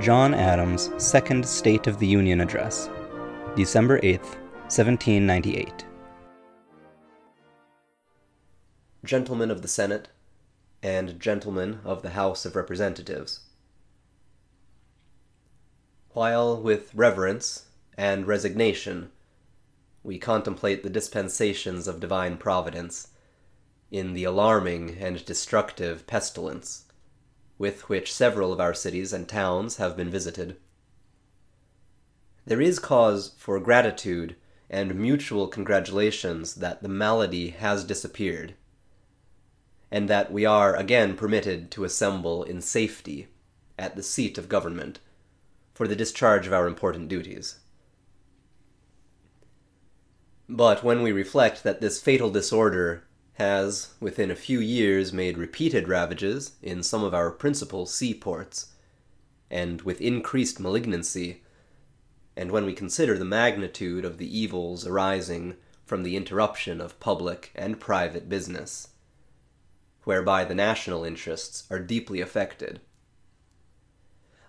John Adams' Second State of the Union Address, December 8th, 1798. Gentlemen of the Senate, and Gentlemen of the House of Representatives, while with reverence and resignation we contemplate the dispensations of divine providence in the alarming and destructive pestilence with which several of our cities and towns have been visited. There is cause for gratitude and mutual congratulations that the malady has disappeared, and that we are again permitted to assemble in safety at the seat of government for the discharge of our important duties. But when we reflect that this fatal disorder has, within a few years, made repeated ravages in some of our principal seaports, and with increased malignancy, and when we consider the magnitude of the evils arising from the interruption of public and private business, whereby the national interests are deeply affected,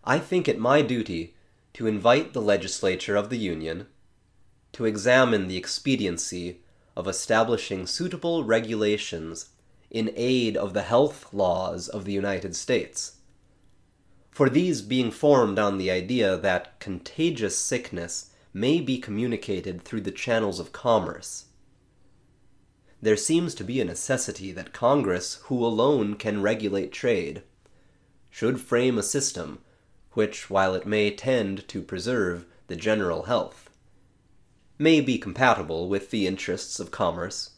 I think it my duty to invite the legislature of the Union to examine the expediency of establishing suitable regulations in aid of the health laws of the United States. For these being formed on the idea that contagious sickness may be communicated through the channels of commerce, there seems to be a necessity that Congress, who alone can regulate trade, should frame a system which, while it may tend to preserve the general health, may be compatible with the interests of commerce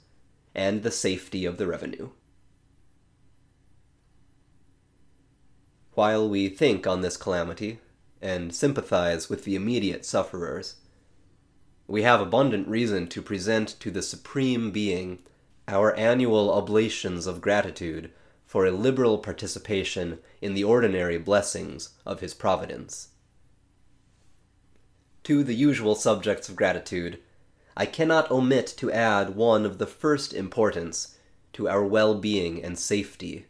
and the safety of the revenue. While we think on this calamity and sympathize with the immediate sufferers, we have abundant reason to present to the Supreme Being our annual oblations of gratitude for a liberal participation in the ordinary blessings of His providence to the usual subjects of gratitude, I cannot omit to add one of the first importance to our well being and safety.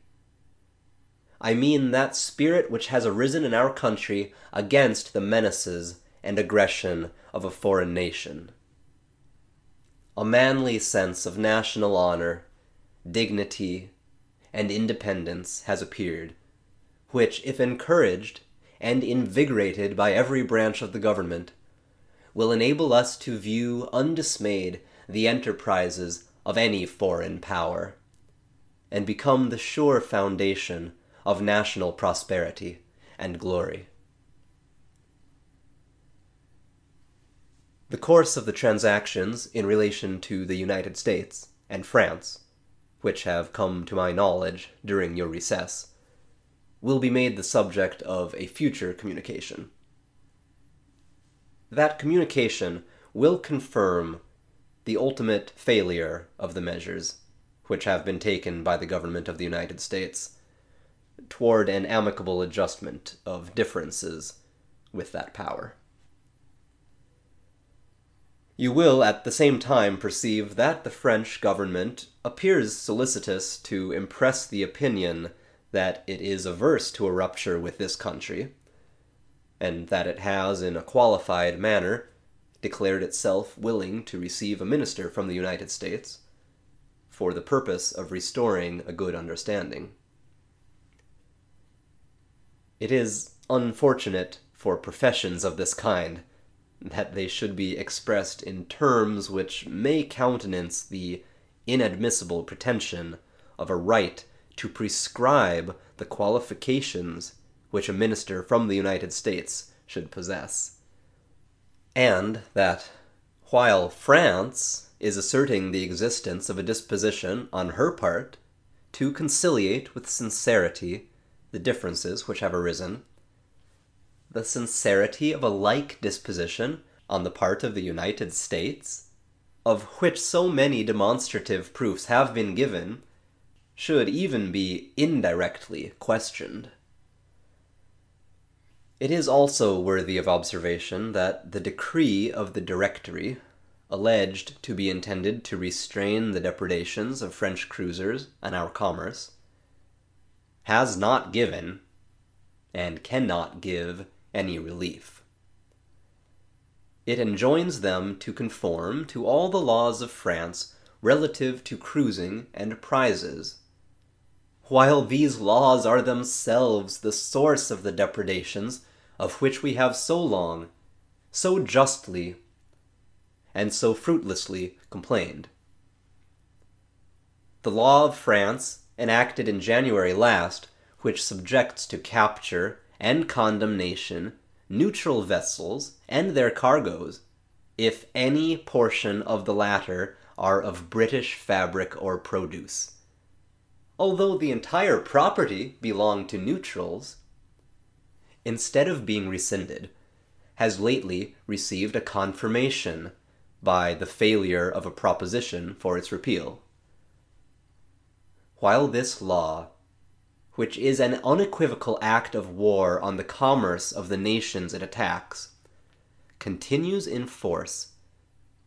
I mean that spirit which has arisen in our country against the menaces and aggression of a foreign nation. A manly sense of national honor, dignity, and independence has appeared, which, if encouraged and invigorated by every branch of the government, will enable us to view undismayed the enterprises of any foreign power, and become the sure foundation of national prosperity and glory. The course of the transactions in relation to the United States and France, which have come to my knowledge during your recess, will be made the subject of a future communication that communication will confirm the ultimate failure of the measures which have been taken by the government of the United States toward an amicable adjustment of differences with that power. You will at the same time perceive that the French government appears solicitous to impress the opinion that it is averse to a rupture with this country, and that it has, in a qualified manner, declared itself willing to receive a minister from the United States for the purpose of restoring a good understanding. It is unfortunate for professions of this kind that they should be expressed in terms which may countenance the inadmissible pretension of a right to prescribe the qualifications which a minister from the United States should possess. And that, while France is asserting the existence of a disposition on her part to conciliate with sincerity the differences which have arisen, the sincerity of a like disposition on the part of the United States, of which so many demonstrative proofs have been given, should even be indirectly questioned. It is also worthy of observation that the decree of the Directory, alleged to be intended to restrain the depredations of French cruisers and our commerce, has not given, and cannot give, any relief. It enjoins them to conform to all the laws of France relative to cruising and prizes, while these laws are themselves the source of the depredations of which we have so long, so justly, and so fruitlessly complained. The law of France, enacted in January last, which subjects to capture and condemnation neutral vessels and their cargoes, if any portion of the latter are of British fabric or produce. Although the entire property belonged to neutrals, instead of being rescinded, has lately received a confirmation by the failure of a proposition for its repeal. While this law which is an unequivocal act of war on the commerce of the nations it attacks, continues in force,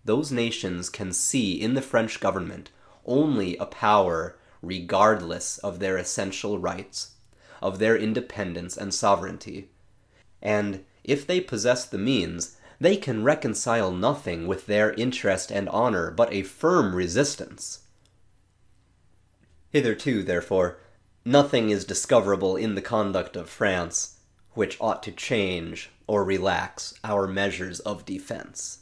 those nations can see in the French government only a power regardless of their essential rights, of their independence and sovereignty, and if they possess the means, they can reconcile nothing with their interest and honor but a firm resistance. Hitherto, therefore, Nothing is discoverable in the conduct of France which ought to change or relax our measures of defense.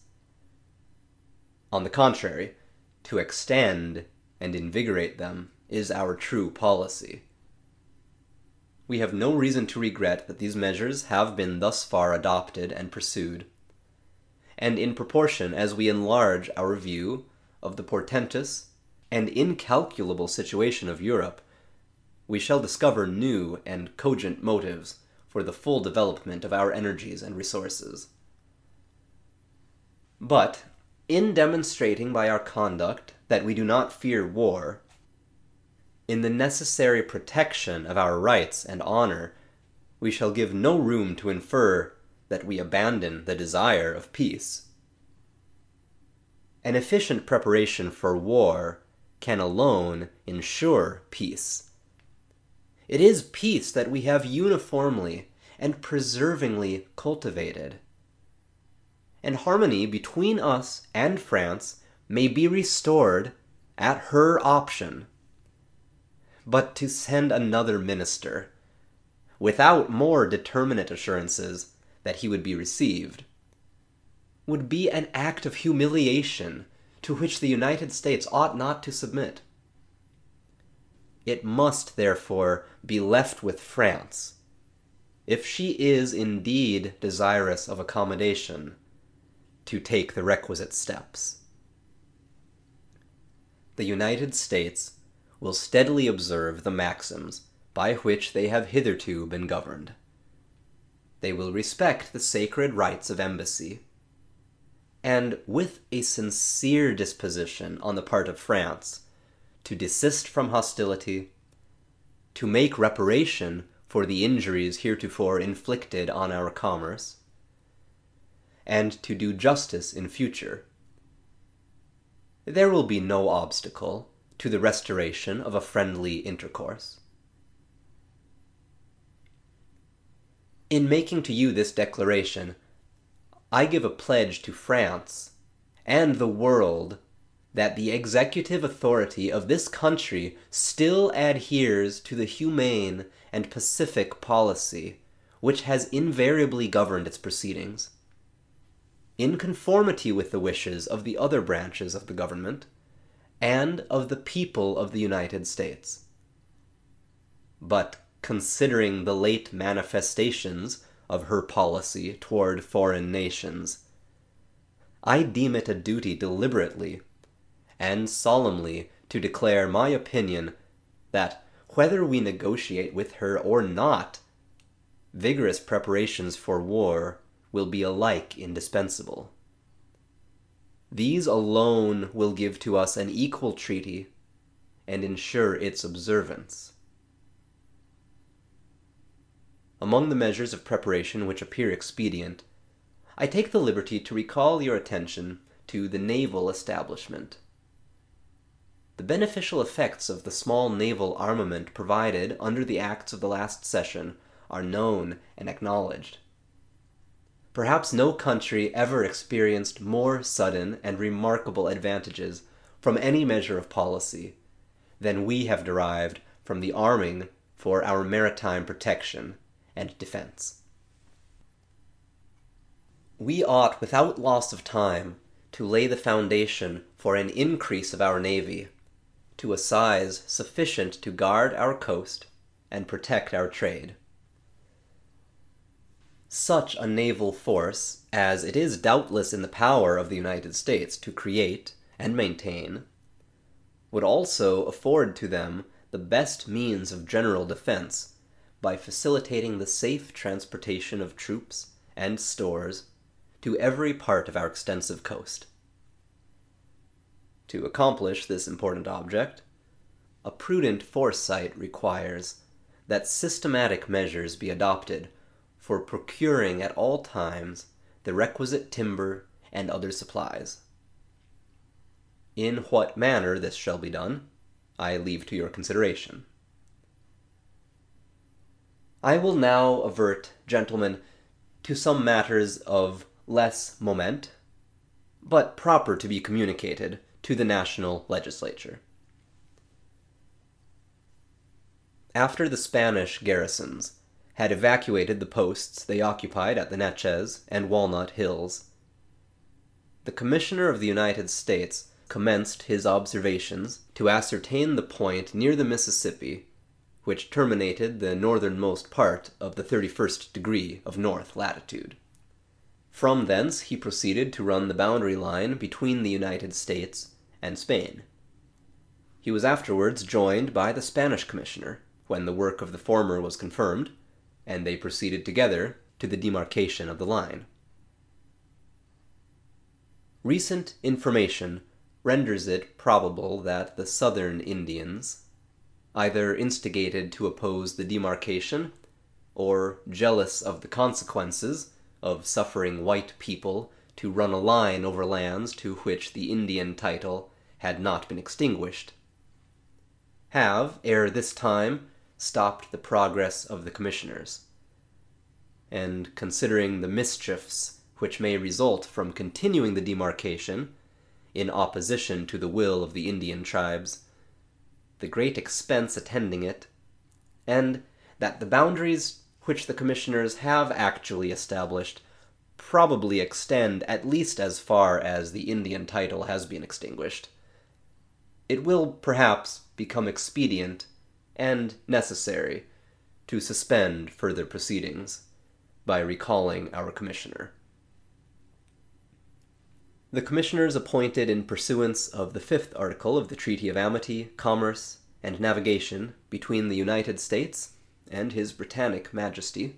On the contrary, to extend and invigorate them is our true policy. We have no reason to regret that these measures have been thus far adopted and pursued, and in proportion as we enlarge our view of the portentous and incalculable situation of Europe, we shall discover new and cogent motives for the full development of our energies and resources. But, in demonstrating by our conduct that we do not fear war, in the necessary protection of our rights and honor, we shall give no room to infer that we abandon the desire of peace. An efficient preparation for war can alone ensure peace. It is peace that we have uniformly and preservingly cultivated. And harmony between us and France may be restored at her option. But to send another minister, without more determinate assurances that he would be received, would be an act of humiliation to which the United States ought not to submit. It must, therefore, be left with France, if she is indeed desirous of accommodation, to take the requisite steps. The United States will steadily observe the maxims by which they have hitherto been governed. They will respect the sacred rights of embassy, and with a sincere disposition on the part of France to desist from hostility, to make reparation for the injuries heretofore inflicted on our commerce, and to do justice in future. There will be no obstacle to the restoration of a friendly intercourse. In making to you this declaration, I give a pledge to France and the world that the executive authority of this country still adheres to the humane and pacific policy which has invariably governed its proceedings, in conformity with the wishes of the other branches of the government and of the people of the United States. But considering the late manifestations of her policy toward foreign nations, I deem it a duty deliberately and solemnly to declare my opinion that whether we negotiate with her or not, vigorous preparations for war will be alike indispensable. These alone will give to us an equal treaty and ensure its observance. Among the measures of preparation which appear expedient, I take the liberty to recall your attention to the naval establishment. The beneficial effects of the small naval armament provided under the acts of the last session are known and acknowledged. Perhaps no country ever experienced more sudden and remarkable advantages from any measure of policy than we have derived from the arming for our maritime protection and defense. We ought without loss of time to lay the foundation for an increase of our navy to a size sufficient to guard our coast and protect our trade. Such a naval force, as it is doubtless in the power of the United States to create and maintain, would also afford to them the best means of general defense by facilitating the safe transportation of troops and stores to every part of our extensive coast. To accomplish this important object, a prudent foresight requires that systematic measures be adopted for procuring at all times the requisite timber and other supplies. In what manner this shall be done, I leave to your consideration. I will now avert, gentlemen, to some matters of less moment, but proper to be communicated to the national legislature. After the Spanish garrisons had evacuated the posts they occupied at the Natchez and Walnut Hills, the Commissioner of the United States commenced his observations to ascertain the point near the Mississippi which terminated the northernmost part of the 31st degree of north latitude. From thence he proceeded to run the boundary line between the United States and Spain. He was afterwards joined by the Spanish commissioner, when the work of the former was confirmed, and they proceeded together to the demarcation of the line. Recent information renders it probable that the southern Indians, either instigated to oppose the demarcation, or jealous of the consequences of suffering white people to run a line over lands to which the Indian title had not been extinguished, have, ere this time, stopped the progress of the commissioners. And considering the mischiefs which may result from continuing the demarcation, in opposition to the will of the Indian tribes, the great expense attending it, and that the boundaries which the commissioners have actually established probably extend at least as far as the Indian title has been extinguished. It will perhaps become expedient and necessary to suspend further proceedings by recalling our commissioner. The commissioners appointed in pursuance of the fifth article of the Treaty of Amity, Commerce, and Navigation between the United States and His Britannic Majesty,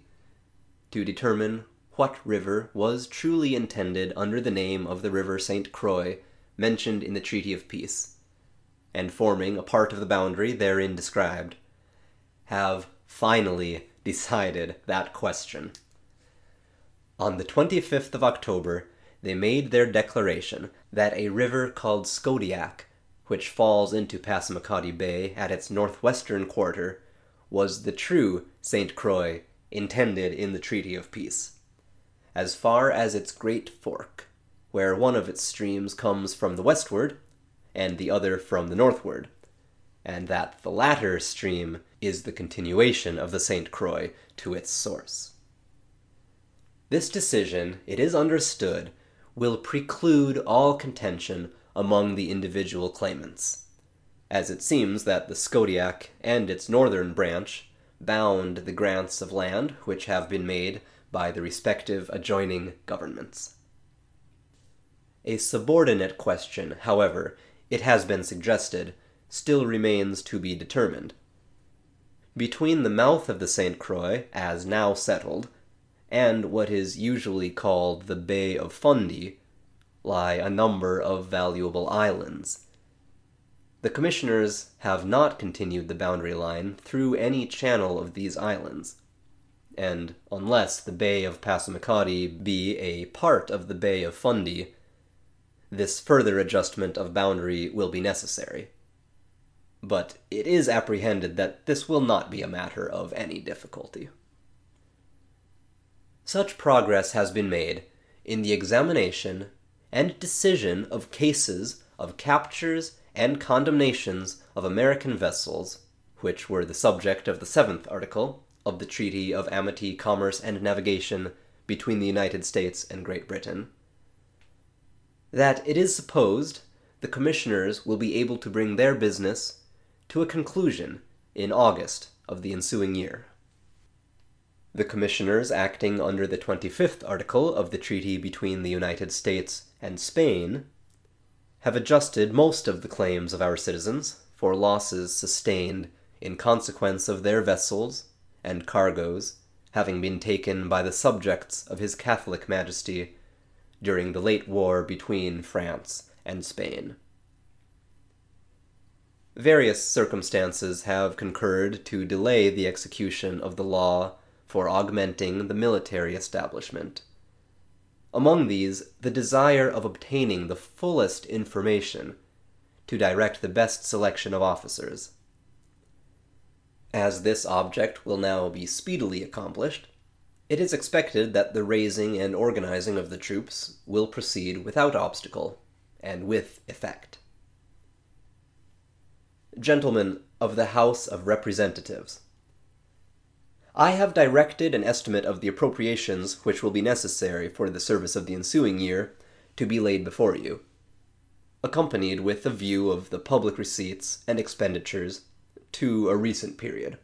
to determine what river was truly intended under the name of the river St. Croix mentioned in the Treaty of Peace, and forming a part of the boundary therein described, have finally decided that question. On the 25th of October, they made their declaration that a river called Schoodiac, which falls into Passamaquoddy Bay at its northwestern quarter, was the true St. Croix intended in the Treaty of Peace. As far as its Great Fork, where one of its streams comes from the westward and the other from the northward, and that the latter stream is the continuation of the St. Croix to its source. This decision, it is understood, will preclude all contention among the individual claimants, as it seems that the Schoodiac and its northern branch bound the grants of land which have been made by the respective adjoining governments. A subordinate question, however, it has been suggested, still remains to be determined. Between the mouth of the St. Croix, as now settled, and what is usually called the Bay of Fundy, lie a number of valuable islands. The commissioners have not continued the boundary line through any channel of these islands, and unless the Bay of Passamaquoddy be a part of the Bay of Fundy, this further adjustment of boundary will be necessary. But it is apprehended that this will not be a matter of any difficulty. Such progress has been made in the examination and decision of cases of captures and condemnations of American vessels, which were the subject of the seventh article of the Treaty of Amity, Commerce, and Navigation between the United States and Great Britain, that it is supposed the commissioners will be able to bring their business to a conclusion in August of the ensuing year. The commissioners acting under the 25th article of the treaty between the United States and Spain have adjusted most of the claims of our citizens for losses sustained in consequence of their vessels and cargoes having been taken by the subjects of His Catholic Majesty during the late war between France and Spain. Various circumstances have concurred to delay the execution of the law for augmenting the military establishment. Among these, the desire of obtaining the fullest information to direct the best selection of officers. As this object will now be speedily accomplished, it is expected that the raising and organizing of the troops will proceed without obstacle and with effect. Gentlemen of the House of Representatives, I have directed an estimate of the appropriations which will be necessary for the service of the ensuing year to be laid before you, accompanied with a view of the public receipts and expenditures to a recent period.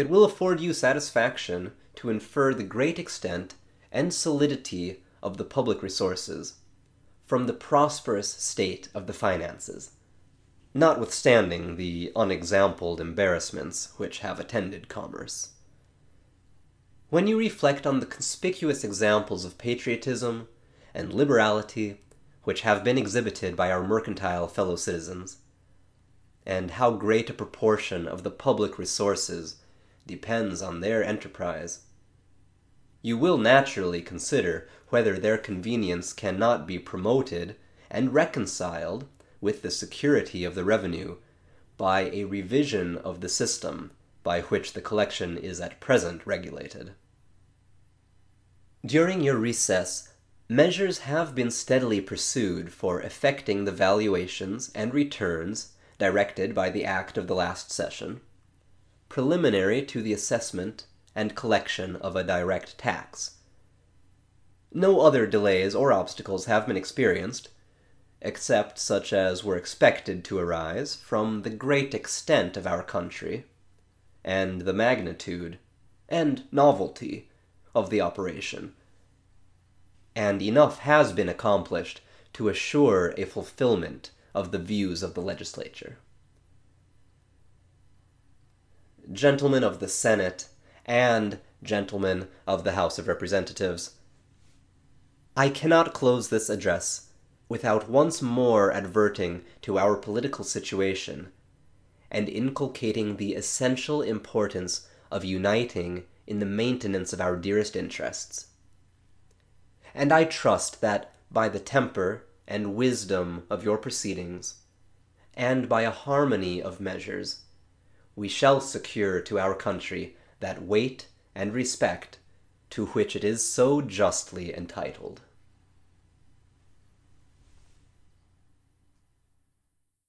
It will afford you satisfaction to infer the great extent and solidity of the public resources from the prosperous state of the finances notwithstanding the unexampled embarrassments which have attended commerce. When you reflect on the conspicuous examples of patriotism and liberality which have been exhibited by our mercantile fellow citizens, and how great a proportion of the public resources depends on their enterprise, you will naturally consider whether their convenience cannot be promoted and reconciled with the security of the revenue by a revision of the system by which the collection is at present regulated. During your recess, measures have been steadily pursued for effecting the valuations and returns directed by the act of the last session, preliminary to the assessment and collection of a direct tax. No other delays or obstacles have been experienced, except such as were expected to arise from the great extent of our country, and the magnitude and novelty of the operation. And enough has been accomplished to assure a fulfillment of the views of the legislature. Gentlemen of the Senate and gentlemen of the House of Representatives, I cannot close this address without once more adverting to our political situation and inculcating the essential importance of uniting in the maintenance of our dearest interests. And I trust that by the temper and wisdom of your proceedings, and by a harmony of measures, we shall secure to our country that weight and respect to which it is so justly entitled.